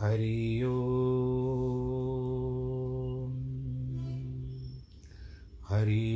हरि हरि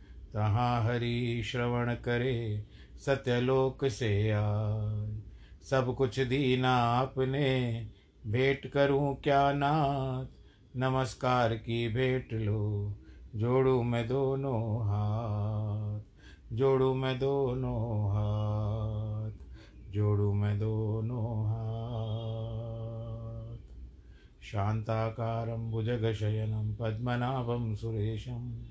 तहाँ हरि श्रवण करे, सत्यलोक से आए। सब कुछ दीना आपने, भेंट करूँ क्या नाथ? नमस्कार की भेंट लो, जोड़ू मैं दोनों हाथ। जोड़ू मैं दोनों हाथ, जोड़ू मैं दोनों हाथ। शान्ताकारं भुजगशयनं, पद्मनाभं सुरेशं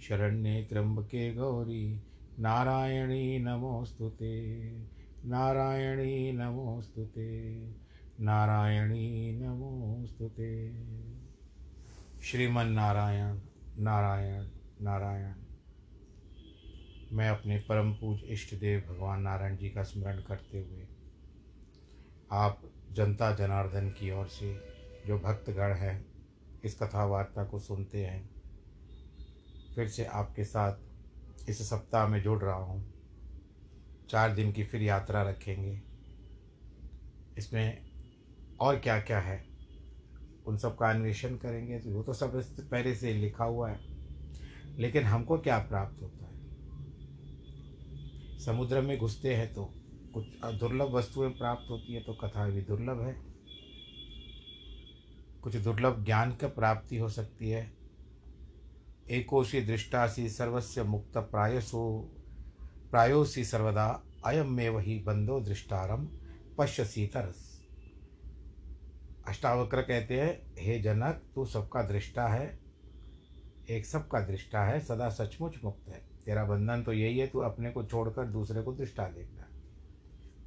शरण्ये त्र्यम्बके गौरी। नारायणी नमोऽस्तु ते। नारायणी नमोऽस्तु ते। नारायणी नमोऽस्तु ते। श्रीमन्नारायण, नारायण नारायण। मैं अपने परम पूज इष्ट देव भगवान नारायण जी का स्मरण करते हुए आप जनता जनार्दन की ओर से जो भक्तगण हैं, इस कथा वार्ता को सुनते हैं। फिर से आपके साथ इस सप्ताह में जुड़ रहा हूँ। चार दिन की फिर यात्रा रखेंगे। इसमें और क्या क्या है? उन सब का अन्वेषण करेंगे। तो वो तो सब पहले से लिखा हुआ है। लेकिन हमको क्या प्राप्त होता है? समुद्र में घुसते हैं तो कुछ दुर्लभ वस्तुएँ प्राप्त होती है तो कथा भी दुर्लभ है। कुछ दुर्लभ ज्ञान का प्राप्ति हो सकती है। एकोशी दृष्टासी सर्वस्य मुक्त प्रायसो प्रायोसी सर्वदा अयम में वही बंदो दृष्टारम पश्य तरस। अष्टावक्र कहते हैं, हे जनक, तू सबका दृष्टा है। एक सबका दृष्टा है, सदा सचमुच मुक्त है। तेरा बंधन तो यही है, तू अपने को छोड़कर दूसरे को दृष्टा देखता है।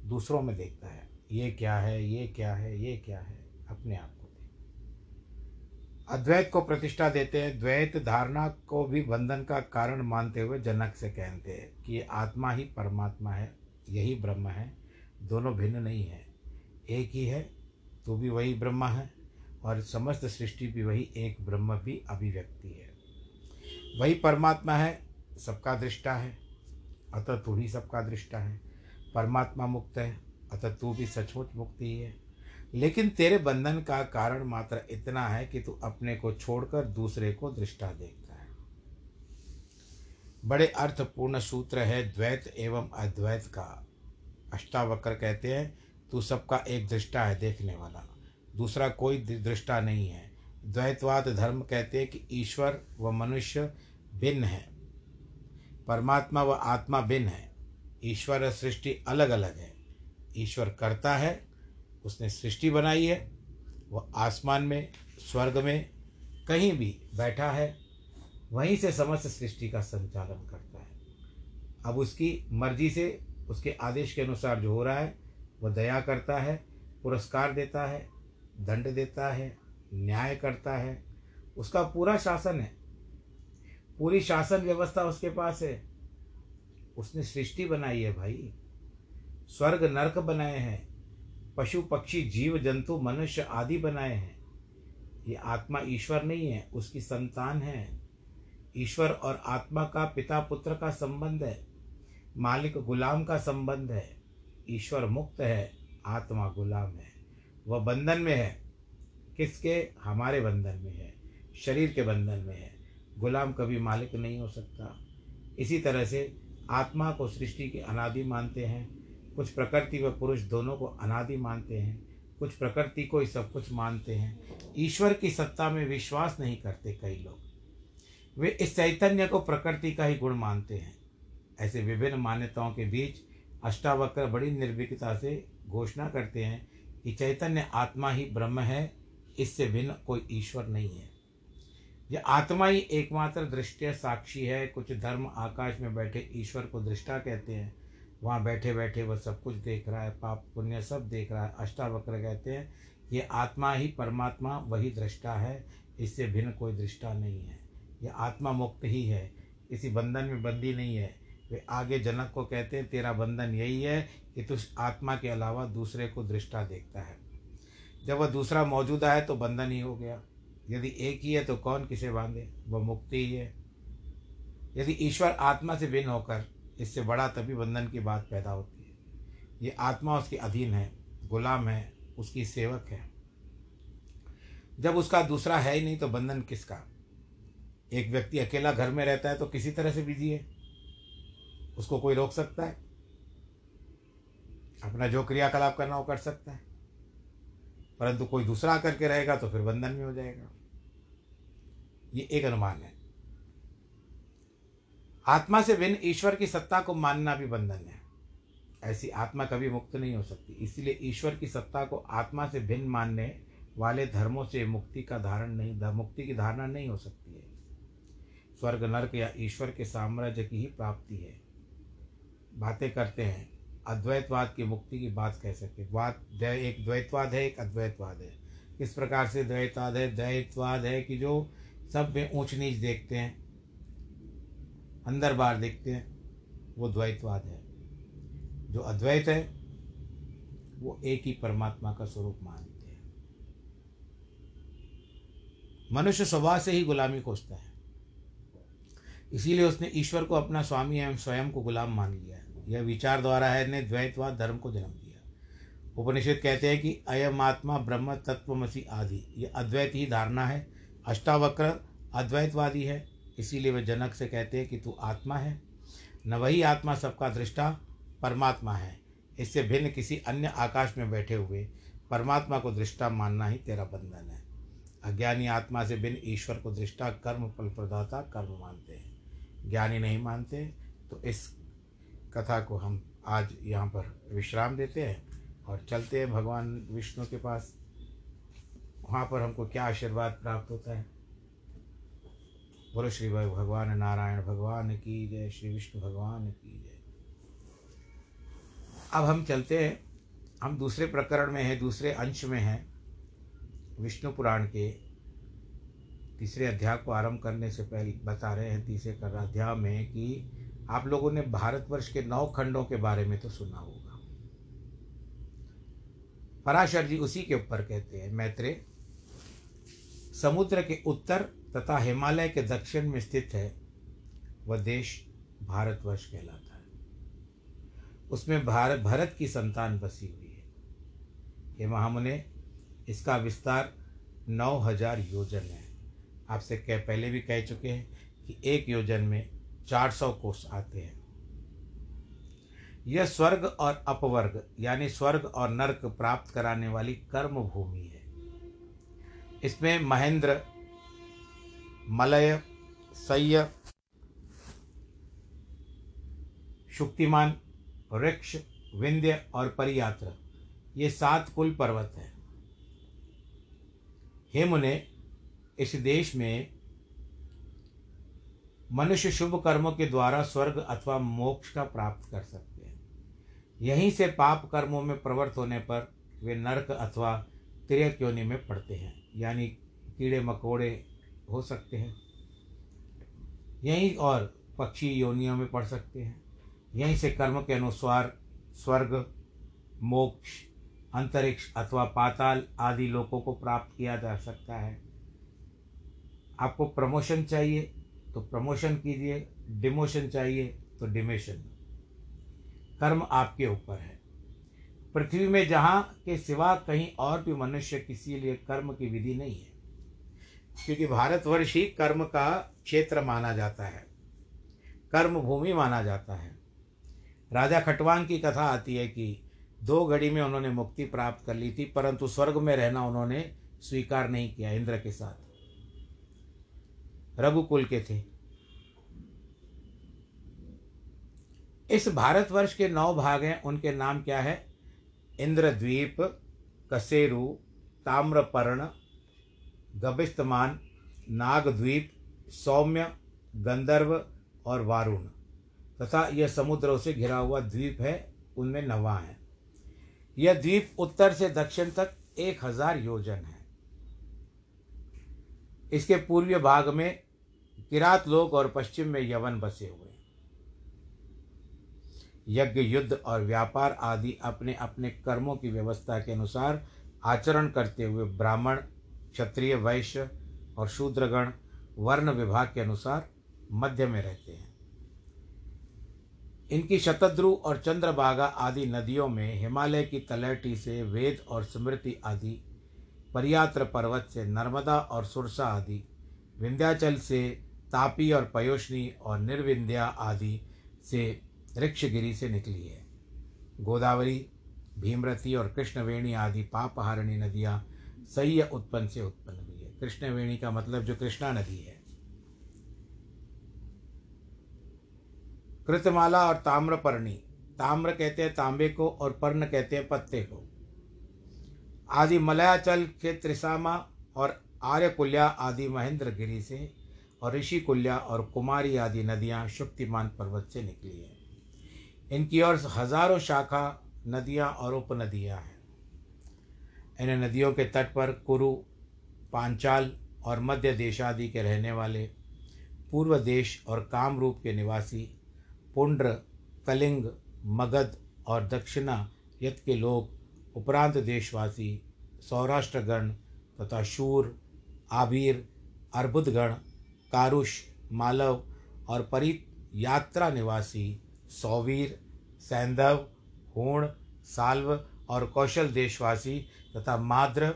दूसरों में देखता है। ये क्या है, ये क्या है, ये क्या है? अपने आप अद्वैत को प्रतिष्ठा देते हैं। द्वैत धारणा को भी बंधन का कारण मानते हुए जनक से कहते हैं कि आत्मा ही परमात्मा है, यही ब्रह्म है, दोनों भिन्न नहीं है। एक ही है, तू भी वही ब्रह्म है और समस्त सृष्टि भी वही एक ब्रह्म भी अभिव्यक्ति है। वही परमात्मा है, सबका दृष्टा है, अतः तू ही सबका दृष्टा है। परमात्मा मुक्त है, अतः तू भी सचमुच मुक्त ही है। लेकिन तेरे बंधन का कारण मात्र इतना है कि तू अपने को छोड़कर दूसरे को दृष्टा देखता है। बड़े अर्थपूर्ण सूत्र है द्वैत एवं अद्वैत का। अष्टावक्र कहते हैं, तू सबका एक दृष्टा है देखने वाला। दूसरा कोई दृष्टा नहीं है। द्वैतवाद धर्म कहते हैं कि ईश्वर व मनुष्य भिन्न है। परमात्मा व आत्मा भिन्न है। ईश्वर सृष्टि अलग अलग है। ईश्वर करता है उसने सृष्टि बनाई है, वह आसमान में, स्वर्ग में कहीं भी बैठा है, वहीं से समस्त सृष्टि का संचालन करता है। अब उसकी मर्ज़ी से उसके आदेश के अनुसार जो हो रहा है, वह दया करता है, पुरस्कार देता है, दंड देता है, न्याय करता है। उसका पूरा शासन है। पूरी शासन व्यवस्था उसके पास है। उसने सृष्टि बनाई है भाई। स्वर्ग नरक बनाए हैं। पशु पक्षी जीव जंतु मनुष्य आदि बनाए हैं। ये आत्मा ईश्वर नहीं है, उसकी संतान है। ईश्वर और आत्मा का पिता पुत्र का संबंध है। मालिक गुलाम का संबंध है। ईश्वर मुक्त है, आत्मा गुलाम है। वह बंधन में है। किसके? हमारे बंधन में है। शरीर के बंधन में है। गुलाम कभी मालिक नहीं हो सकता। इसी तरह से आत्मा को सृष्टि के अनादि मानते हैं। कुछ प्रकृति व पुरुष दोनों को अनादि मानते हैं, कुछ प्रकृति को ही सब कुछ मानते हैं। ईश्वर की सत्ता में विश्वास नहीं करते कई लोग। वे इस चैतन्य को प्रकृति का ही गुण मानते हैं। ऐसे विभिन्न मान्यताओं के बीच अष्टावक्र बड़ी निर्भीकता से घोषणा करते हैं कि चैतन्य आत्मा ही ब्रह्म है, इससे भिन्न कोई ईश्वर नहीं है। यह आत्मा ही एकमात्र दृष्टि साक्षी है, कुछ धर्म आकाश में बैठे ईश्वर को दृष्टा कहते हैं। वहाँ बैठे बैठे वह सब कुछ देख रहा है, पाप पुण्य सब देख रहा है। अष्टावक्र कहते हैं, ये आत्मा ही परमात्मा, वही दृष्टा है, इससे भिन्न कोई दृष्टा नहीं है। यह आत्मा मुक्त ही है किसी बंधन में बंदी नहीं है। वे आगे जनक को कहते हैं, तेरा बंधन यही है कि तुझ आत्मा के अलावा दूसरे को दृष्टा देखता है। जब वह दूसरा मौजूदा है तो बंधन ही हो गया। यदि एक ही है तो कौन किसे बांधे? वह मुक्ति ही है। यदि ईश्वर आत्मा से भिन्न होकर इससे बड़ा तभी बंधन की बात पैदा होती है। ये आत्मा उसके अधीन है, गुलाम है, उसकी सेवक है। जब उसका दूसरा है ही नहीं तो बंधन किसका? एक व्यक्ति अकेला घर में रहता है तो किसी तरह से बिज़ी है। उसको कोई रोक सकता है? अपना जो क्रियाकलाप करना वो कर सकता है। परंतु कोई दूसरा करके रहेगा तो फिर बंधन में हो जाएगा। ये एक अनुमान है। आत्मा से भिन्न ईश्वर की सत्ता को मानना भी बंधन है। ऐसी आत्मा कभी मुक्त नहीं हो सकती। इसलिए ईश्वर की सत्ता को आत्मा से भिन्न मानने वाले धर्मों से मुक्ति का धारण नहीं मुक्ति की धारणा नहीं हो सकती है। स्वर्ग नर्क या ईश्वर के साम्राज्य की ही प्राप्ति है। बातें करते हैं, अद्वैतवाद की मुक्ति की बात कह सकते बात एक द्वैतवाद है, एक अद्वैतवाद है। किस प्रकार से द्वैतवाद है? द्वैतवाद है कि जो सब में ऊंच नीच देखते हैं अंदर बाहर देखते हैं, वो द्वैतवाद है। जो अद्वैत है, वो एक ही परमात्मा का स्वरूप मानते हैं। मनुष्य स्वभाव से ही गुलामी खोजता है। इसीलिए उसने ईश्वर को अपना स्वामी एवं स्वयं को गुलाम मान लिया है। यह विचार द्वारा है, ने द्वैतवाद धर्म को जन्म दिया। उपनिषद कहते हैं कि अयम आत्मा ब्रह्म तत्वमसी आदि। ये अद्वैत ही धारणा है। अष्टावक्र अद्वैतवादी है। इसीलिए वे जनक से कहते हैं कि तू आत्मा है। न वही आत्मा सबका दृष्टा, परमात्मा है। इससे भिन्न किसी अन्य आकाश में बैठे हुए परमात्मा को दृष्टा मानना ही तेरा बंधन है। अज्ञानी आत्मा से भिन्न ईश्वर को दृष्टा कर्म फल प्रदाता कर्म मानते हैं। ज्ञानी नहीं मानते तो इस कथा को हम आज यहाँ पर विश्राम देते हैं और चलते हैं भगवान विष्णु के पास। वहाँ पर हमको क्या आशीर्वाद प्राप्त होता है? बोलो श्री भगवान नारायण, भगवान की जय, श्री विष्णु भगवान की जय। अब हम चलते हैं। हम दूसरे प्रकरण में हैं, दूसरे अंश में हैं, विष्णु पुराण के। तीसरे अध्याय को आरंभ करने से पहले बता रहे हैं, तीसरे अध्याय में कि आप लोगों ने भारतवर्ष के नौ खंडों के बारे में तो सुना होगा। पराशर जी उसी के ऊपर कहते हैं मैत्रे समुद्र के उत्तर तथा हिमालय के दक्षिण में स्थित है, वह देश भारतवर्ष कहलाता है। उसमें भारत भरत की संतान बसी हुई है। हे महामुने, इसका विस्तार नौ हज़ार योजन है। आपसे कह, पहले भी कह चुके हैं कि एक योजन में चार सौ कोष आते हैं। यह स्वर्ग और अपवर्ग, यानी स्वर्ग और नर्क प्राप्त कराने वाली कर्म भूमि है। इसमें महेंद्र मलय, सह्य, शुक्तिमान, वृक्ष, विंध्य और परियात्र। ये सात कुल पर्वत हैं। हेम ने इस देश में मनुष्य शुभ कर्मों के द्वारा स्वर्ग अथवा मोक्ष का प्राप्त कर सकते हैं। यहीं से पाप कर्मों में प्रवृत्त होने पर वे नरक अथवा तिरक योनि में पड़ते हैं। यानी कीड़े, मकोड़े हो सकते हैं। यहीं और पक्षी योनियों में पड़ सकते हैं। यहीं से कर्म के अनुसार स्वर्ग, मोक्ष, अंतरिक्ष अथवा पाताल आदि लोगों को प्राप्त किया जा सकता है। आपको प्रमोशन चाहिए तो प्रमोशन कीजिए, डिमोशन चाहिए तो डिमेशन। कर्म आपके ऊपर है। पृथ्वी में जहाँ के सिवा कहीं और भी मनुष्य किसी लिए कर्म की विधि नहीं है। क्योंकि भारतवर्ष ही कर्म का क्षेत्र माना जाता है। कर्म भूमि माना जाता है। राजा खटवांग की कथा आती है कि दो घड़ी में उन्होंने मुक्ति प्राप्त कर ली थी, परंतु स्वर्ग में रहना उन्होंने स्वीकार नहीं किया इंद्र के साथ। रघुकुल के थे। इस भारतवर्ष के नौ भाग हैं। उनके नाम क्या है? इंद्रद्वीप, कसेरु, ताम्रपर्ण गबिस्तमान नागद्वीप, सौम्य, गंधर्व और वारुण। तथा यह समुद्रों से घिरा हुआ द्वीप है, उनमें नवा है। यह द्वीप उत्तर से दक्षिण तक एक हज़ार योजन है। इसके पूर्वी भाग में किरात लोग और पश्चिम में यवन बसे हुए यज्ञ, युद्ध और व्यापार आदि अपने अपने कर्मों की व्यवस्था के अनुसार आचरण करते हुए ब्राह्मण क्षत्रिय, वैश्य और शूद्रगण वर्ण विभाग के अनुसार मध्य में रहते हैं। इनकी शतद्रु और चंद्रभागा आदि नदियों में हिमालय की तलहटी से वेद और स्मृति आदि, परियात्र पर्वत से नर्मदा और सुरसा आदि, विंध्याचल से तापी और पयोष्णी और निर्विंध्या आदि से ऋक्षगिरी से निकली है। गोदावरी, भीमरथी और कृष्णवेणी आदि पापहारिणी नदियाँ सह्य उत्पन्न से उत्पन्न हुई है। कृष्णवेणी का मतलब जो कृष्णा नदी है। कृतमाला और ताम्रपर्णी। ताम्र कहते हैं तांबे को और पर्ण कहते हैं पत्ते को। आदि मलयाचल के त्रिसामा और आर्यकुल्या आदि महेंद्र गिरी से और ऋषिकुल्या और कुमारी आदि नदियाँ शुक्तिमान पर्वत से निकली हैं। इनकी ओर हज़ारों शाखा, नदियाँ और उपनदियाँ हैं। इन नदियों के तट पर कुरु, पांचाल और मध्य देश आदि के रहने वाले पूर्व देश और कामरूप के निवासी पुंड्र, कलिंग, मगध और दक्षिणा यत के लोग उपरांत देशवासी सौराष्ट्रगण तथा शूर आबीर अर्बुदगण, कारुष, मालव और परित यात्रा निवासी सौवीर, सैंधव, होण, साल्व और कौशल देशवासी तथा माद्र,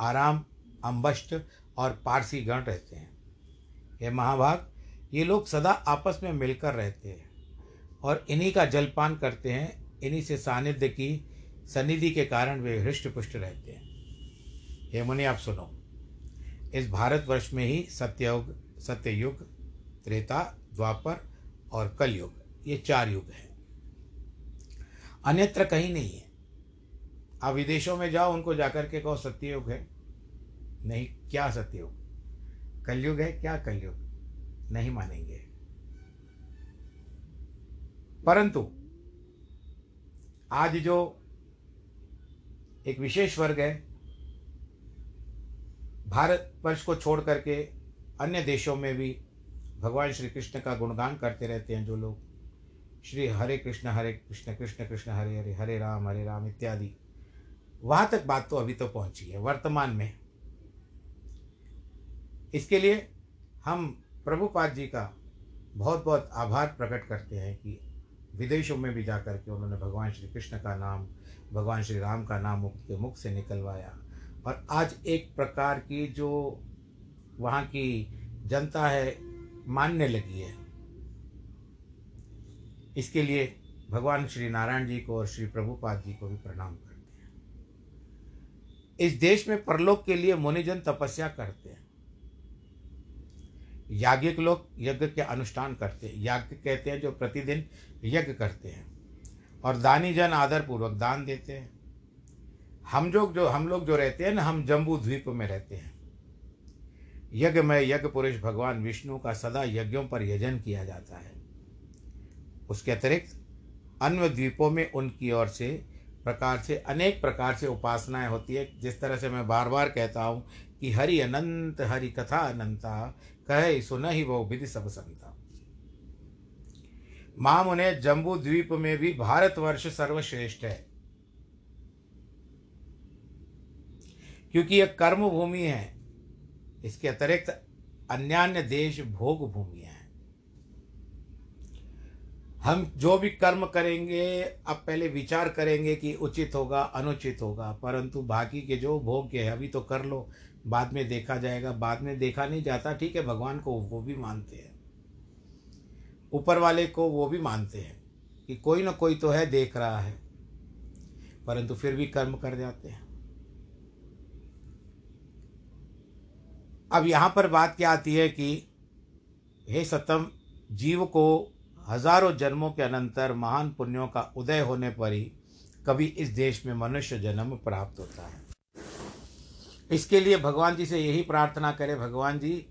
आराम अम्बष्ट और पारसी गण रहते हैं। ये महाभाग, ये लोग सदा आपस में मिलकर रहते हैं और इन्हीं का जलपान करते हैं। इन्हीं से सानिध्य की सनिधि के कारण वे हृष्ट पुष्ट रहते हैं। ये मुनि, आप सुनो। इस भारतवर्ष में ही सत्ययुग सत्ययुग, त्रेता, द्वापर और कलयुग, ये चार युग हैं। अन्यत्र कहीं नहीं है। आप विदेशों में जाओ, उनको जाकर के कहो सत्ययुग है। नहीं, क्या सत्ययुग कलयुग है, क्या कलयुग? नहीं मानेंगे। परंतु, आज जो एक विशेष वर्ग है, भारत वर्ष को छोड़ करके अन्य देशों में भी भगवान श्री कृष्ण का गुणगान करते रहते हैं जो लोग। श्री हरे कृष्ण हरे कृष्ण कृष्ण कृष्ण, हरे हरे हरे राम हरे राम इत्यादि। वहाँ तक बात तो अभी तो पहुँची है, वर्तमान में। इसके लिए हम प्रभुपाद जी का बहुत बहुत आभार प्रकट करते हैं कि विदेशों में भी जाकर के उन्होंने भगवान श्री कृष्ण का नाम, भगवान श्री राम का नाम मुख के मुख से निकलवाया। और आज एक प्रकार की जो वहाँ की जनता है, मानने लगी है। इसके लिए भगवान श्री नारायण जी को और श्री प्रभुपाद जी को भी प्रणाम करते हैं इस देश में परलोक के लिए मुनिजन तपस्या करते हैं। याज्ञिक लोग यज्ञ के अनुष्ठान करते हैं। याज्ञ कहते हैं जो प्रतिदिन यज्ञ करते हैं और दानी जन आदर पूर्वक दान देते हैं। हम जो जो, हम लोग जो रहते हैं ना, हम जम्बू द्वीप में रहते हैं। यज्ञ में यज्ञ पुरुष भगवान विष्णु का सदा यज्ञों पर यजन किया जाता है। उसके अतिरिक्त अन्य द्वीपों में उनकी ओर से प्रकार से, अनेक प्रकार से उपासनाएँ होती है। जिस तरह से मैं बार बार कहता हूँ कि हरि अनंत, हरि कथा अनंता, कहे सुन ही वो विधि सब संता। माम उन्हें जम्बू द्वीप में भी भारतवर्ष सर्वश्रेष्ठ है। क्योंकि यह कर्म भूमि है। इसके अतिरिक्त अन्यान्य देश भोग भूमि है। हम जो भी कर्म करेंगे, अब पहले विचार करेंगे कि उचित होगा, अनुचित होगा, परंतु बाकी के जो भोग के है, अभी तो कर लो। बाद में देखा जाएगा। बाद में देखा नहीं जाता, ठीक है, भगवान को वो भी मानते हैं। ऊपर वाले को वो भी मानते हैं कि कोई ना कोई तो है, देख रहा है, परंतु फिर भी कर्म कर जाते हैं। अब यहाँ पर बात क्या आती है कि, हे सतम जीव को हज़ारों जन्मों के अनंतर महान पुण्यों का उदय होने पर ही कभी इस देश में मनुष्य जन्म प्राप्त होता है। इसके लिए भगवान जी से यही प्रार्थना करें, भगवान जी,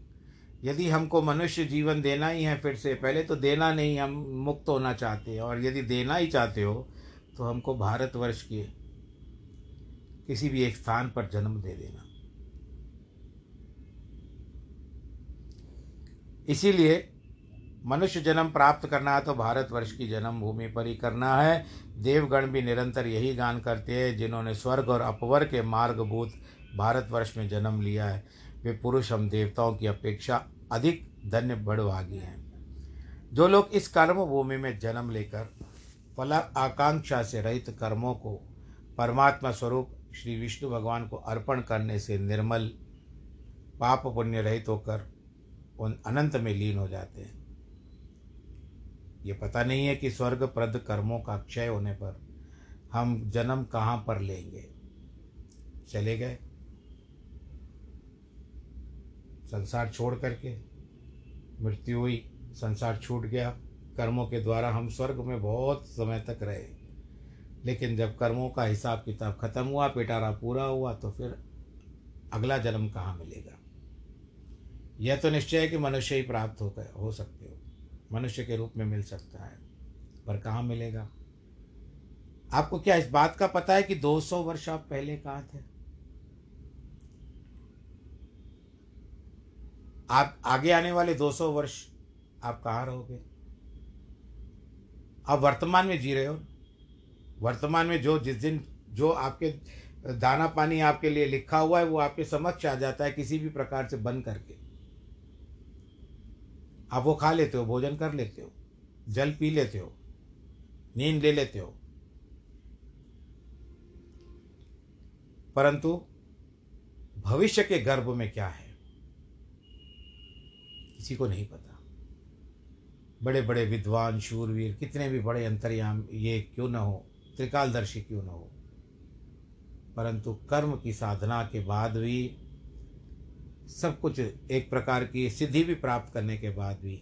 यदि हमको मनुष्य जीवन देना ही है फिर से, पहले तो देना नहीं, हम मुक्त होना चाहते और यदि देना ही चाहते हो तो हमको भारतवर्ष के किसी भी एक स्थान पर जन्म दे देना। इसीलिए मनुष्य जन्म प्राप्त करना तो भारतवर्ष की जन्मभूमि पर ही करना है। देवगण भी निरंतर यही गान करते हैं, जिन्होंने स्वर्ग और अपवर के मार्गभूत भारतवर्ष में जन्म लिया है। वे पुरुष हम देवताओं की अपेक्षा अधिक धन्य बड़भागी हैं। जो लोग इस कर्म भूमि में जन्म लेकर फल आकांक्षा से रहित कर्मों को परमात्मा स्वरूप श्री विष्णु भगवान को अर्पण करने से निर्मल, पाप पुण्य रहित होकर उन अनंत में लीन हो जाते हैं। ये पता नहीं है कि स्वर्ग प्रद कर्मों का क्षय होने पर हम जन्म कहाँ पर लेंगे। चले गए। संसार छोड़ करके मृत्यु हुई, संसार छूट गया। कर्मों के द्वारा हम स्वर्ग में बहुत समय तक रहे। लेकिन जब कर्मों का हिसाब किताब खत्म हुआ, पिटारा पूरा हुआ तो फिर अगला जन्म कहाँ मिलेगा? यह तो निश्चय है कि मनुष्य ही प्राप्त हो गए, हो सकते हो। मनुष्य के रूप में मिल सकता है, पर कहाँ मिलेगा? आपको क्या इस बात का पता है कि 200 वर्ष आप पहले कहाँ थे? आप आगे आने वाले 200 वर्ष आप कहाँ रहोगे? आप वर्तमान में जी रहे हो? वर्तमान में जो जिस दिन जो आपके दाना पानी आपके लिए लिखा हुआ है, वो आपके समक्ष आ जाता है किसी भी प्रकार से बन करके। आप वो खा लेते हो, भोजन कर लेते हो, जल पी लेते हो, नींद ले लेते हो। परंतु भविष्य के गर्भ में क्या है? किसी को नहीं पता। बड़े बड़े विद्वान, शूरवीर, कितने भी बड़े अंतर्याम, ये क्यों न हो, त्रिकालदर्शी क्यों न हो। परंतु कर्म की साधना के बाद भी सब कुछ एक प्रकार की सिद्धि भी प्राप्त करने के बाद भी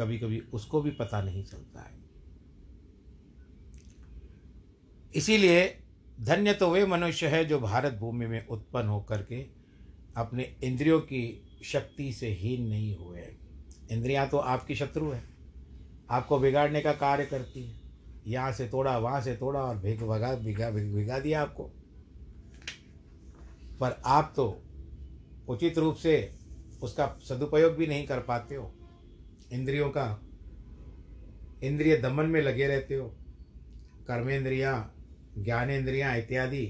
कभी कभी उसको भी पता नहीं चलता है। इसीलिए धन्य तो वे मनुष्य है जो भारत भूमि में उत्पन्न होकर के अपने इंद्रियों की शक्ति से हीन नहीं हुए इंद्रियाँ तो आपकी शत्रु है। आपको बिगाड़ने का कार्य करती है। यहाँ से तोड़ा, वहाँ से तोड़ा और भिग, भगा, भिगा भिगा दिया आपको। पर आप तो उचित रूप से उसका सदुपयोग भी नहीं कर पाते हो। इंद्रियों का इंद्रिय दमन में लगे रहते हो। कर्मेंद्रियाँ ज्ञानेन्द्रियाँ इत्यादि।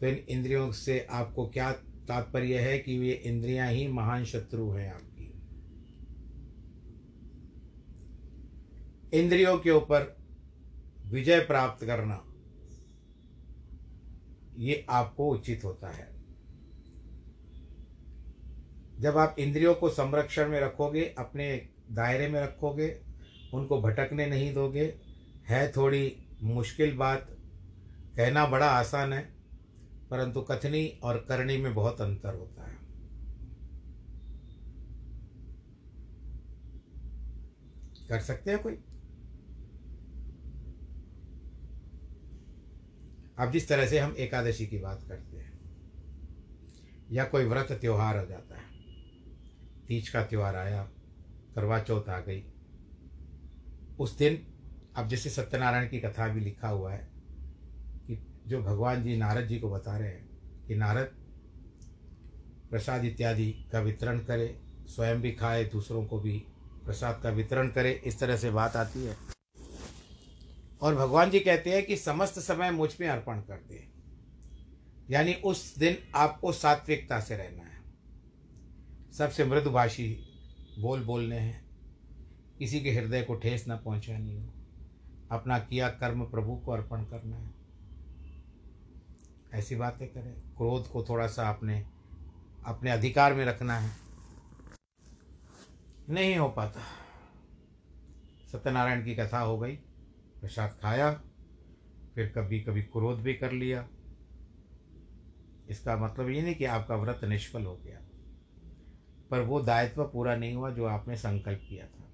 तो इन इंद्रियों से आपको क्या तात्पर्य है कि ये इंद्रियाँ ही महान शत्रु हैं आपकी? इंद्रियों के ऊपर विजय प्राप्त करना, ये आपको उचित होता है। जब आप इंद्रियों को संरक्षण में रखोगे, अपने दायरे में रखोगे, उनको भटकने नहीं दोगे, है थोड़ी मुश्किल बात, कहना बड़ा आसान है, परंतु कथनी और करनी में बहुत अंतर होता है। कर सकते हैं कोई? अब जिस तरह से हम एकादशी की बात करते हैं, या कोई व्रत, त्योहार हो जाता है। तीज का त्यौहार आया, करवा चौथ आ गई। उस दिन, अब जैसे सत्यनारायण की कथा भी लिखा हुआ है कि जो भगवान जी, नारद जी को बता रहे हैं कि नारद, प्रसाद इत्यादि का वितरण करे, स्वयं भी खाए, दूसरों को भी प्रसाद का वितरण करे, इस तरह से बात आती है। और भगवान जी कहते हैं कि समस्त समय मुझमें अर्पण कर दे। यानी उस दिन आपको सात्विकता से रहना है सबसे मृदुभाषी बोल बोलने हैं। किसी के हृदय को ठेस न पहुंचानी हो। अपना किया कर्म प्रभु को अर्पण करना है। ऐसी बातें करें। क्रोध को थोड़ा सा अपने अपने अधिकार में रखना है। नहीं हो पाता। सत्यनारायण की कथा हो गई। प्रसाद खाया। फिर कभी कभी क्रोध भी कर लिया। इसका मतलब ये नहीं कि आपका व्रत निष्फल हो गया। पर वो दायित्व पूरा नहीं हुआ जो आपने संकल्प किया था।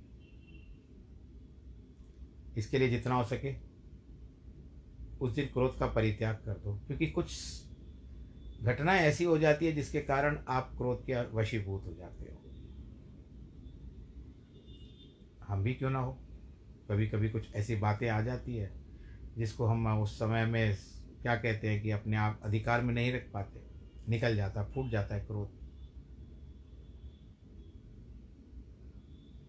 इसके लिए जितना हो सके उस दिन क्रोध का परित्याग कर दो, क्योंकि कुछ घटनाएँ ऐसी हो जाती है जिसके कारण आप क्रोध के वशीभूत हो जाते हो। हम भी क्यों ना हो? कभी कभी कुछ ऐसी बातें आ जाती है जिसको हम उस समय में क्या कहते हैं कि अपने आप अधिकार में नहीं रख पाते। निकल जाता, फूट जाता है क्रोध।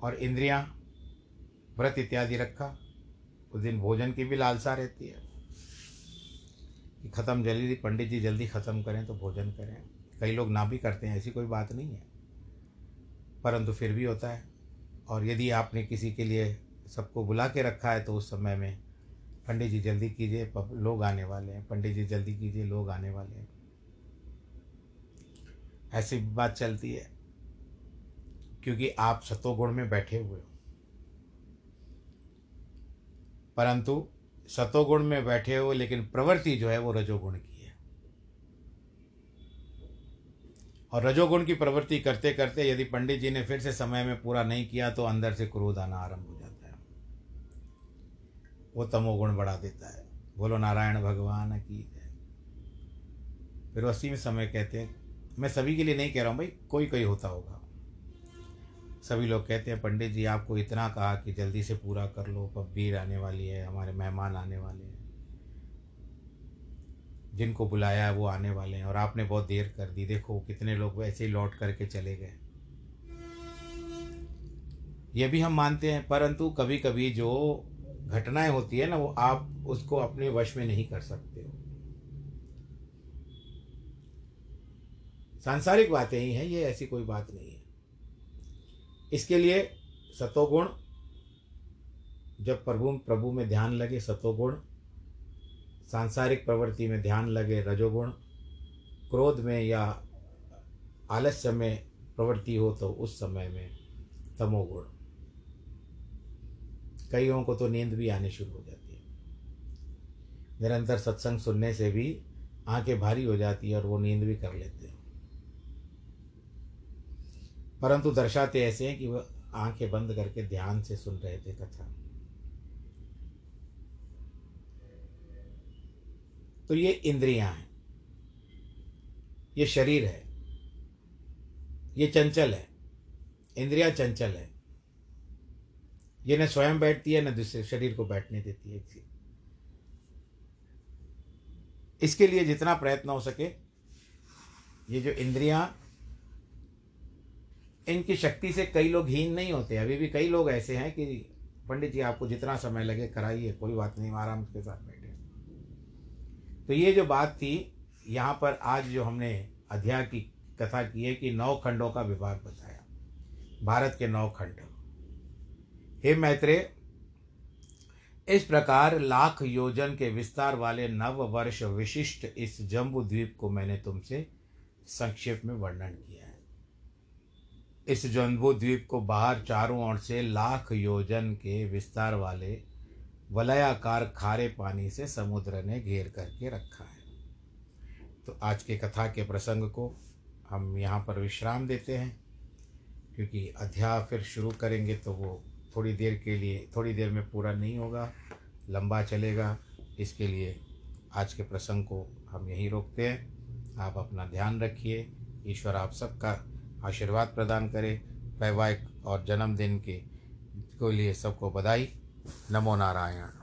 और इंद्रियाँ, व्रत इत्यादि रखा, उस दिन भोजन की भी लालसा रहती है। कि ख़त्म जल्दी, पंडित जी जल्दी ख़त्म करें तो भोजन करें। कई लोग ना भी करते हैं, ऐसी कोई बात नहीं है। परंतु फिर भी होता है। और यदि आपने किसी के लिए सबको बुला के रखा है तो उस समय में पंडित जी जल्दी कीजिए लोग आने वाले हैं। पंडित जी जल्दी कीजिए, लोग आने वाले हैं। ऐसी बात चलती है। क्योंकि आप सतोगुण में बैठे हुए हो। परंतु सतोगुण में बैठे हो, लेकिन प्रवृत्ति जो है वो रजोगुण की है। और रजोगुण की प्रवृत्ति करते करते यदि पंडित जी ने फिर से समय में पूरा नहीं किया तो अंदर से क्रोध आना आरंभ हो जाता है। वो तमोगुण बढ़ा देता है। बोलो, नारायण भगवान की है फिर उसी में समय कहते हैं। मैं सभी के लिए नहीं कह रहा हूँ भाई कोई कोई होता होगा। सभी लोग कहते हैं, पंडित जी, आपको इतना कहा कि जल्दी से पूरा कर लो पब्बीर आने वाली है, हमारे मेहमान आने वाले हैं। जिनको बुलाया है, वो आने वाले हैं और आपने बहुत देर कर दी। देखो, कितने लोग ऐसे ही लौट करके चले गए। ये भी हम मानते हैं, परंतु कभी कभी जो घटनाएँ होती है ना, वो आप उसको अपने वश में नहीं कर सकते हो। सांसारिक बातें ही हैं, ये ऐसी कोई बात नहीं है। इसके लिए सतोगुण, जब प्रभु प्रभु में ध्यान लगे सतोगुण, सांसारिक प्रवृत्ति में ध्यान लगे रजोगुण, क्रोध में या आलस्य में प्रवृत्ति हो तो उस समय में तमोगुण। कईयों को तो नींद भी आनी शुरू हो जाती है। निरंतर सत्संग सुनने से भी आँखें भारी हो जाती है और वो नींद भी कर लेते हैं। परंतु दर्शाते ऐसे हैं कि वह आँखें बंद करके ध्यान से सुन रहे थे कथा तो ये इंद्रियाँ हैं। ये शरीर है। ये चंचल है। इंद्रिया चंचल है। ये न स्वयं बैठती है, न दूसरे शरीर को बैठने देती है इसके लिए जितना प्रयत्न हो सके, ये जो इंद्रियाँ इनकी शक्ति से कई लोग हीन नहीं होते, अभी भी कई लोग ऐसे हैं कि पंडित जी, आपको जितना समय लगे कराइए, कोई बात नहीं, आराम के साथ बैठे। तो ये जो बात थी, यहाँ पर आज जो हमने अध्याय की कथा की है कि नौ खंडों का विभाग बताया। भारत के नौ खंड। हे मैत्रे इस प्रकार लाख योजन के विस्तार वाले नव वर्ष विशिष्ट इस जम्बू द्वीप को मैंने तुमसे संक्षेप में वर्णन किया है। इस जम्बू द्वीप को बाहर चारों ओर से लाख योजन के विस्तार वाले वलयाकार खारे पानी से समुद्र ने घेर करके रखा है। तो आज के कथा के प्रसंग को हम यहाँ पर विश्राम देते हैं, क्योंकि अध्याय फिर शुरू करेंगे तो वो थोड़ी देर के लिए, थोड़ी देर में पूरा नहीं होगा, लंबा चलेगा। इसके लिए आज के प्रसंग को हम यहीं रोकते हैं। आप अपना ध्यान रखिए। ईश्वर आप सबका आशीर्वाद प्रदान करे वैवाहिक और जन्मदिन के को लिए सबको बधाई। नमो नारायण।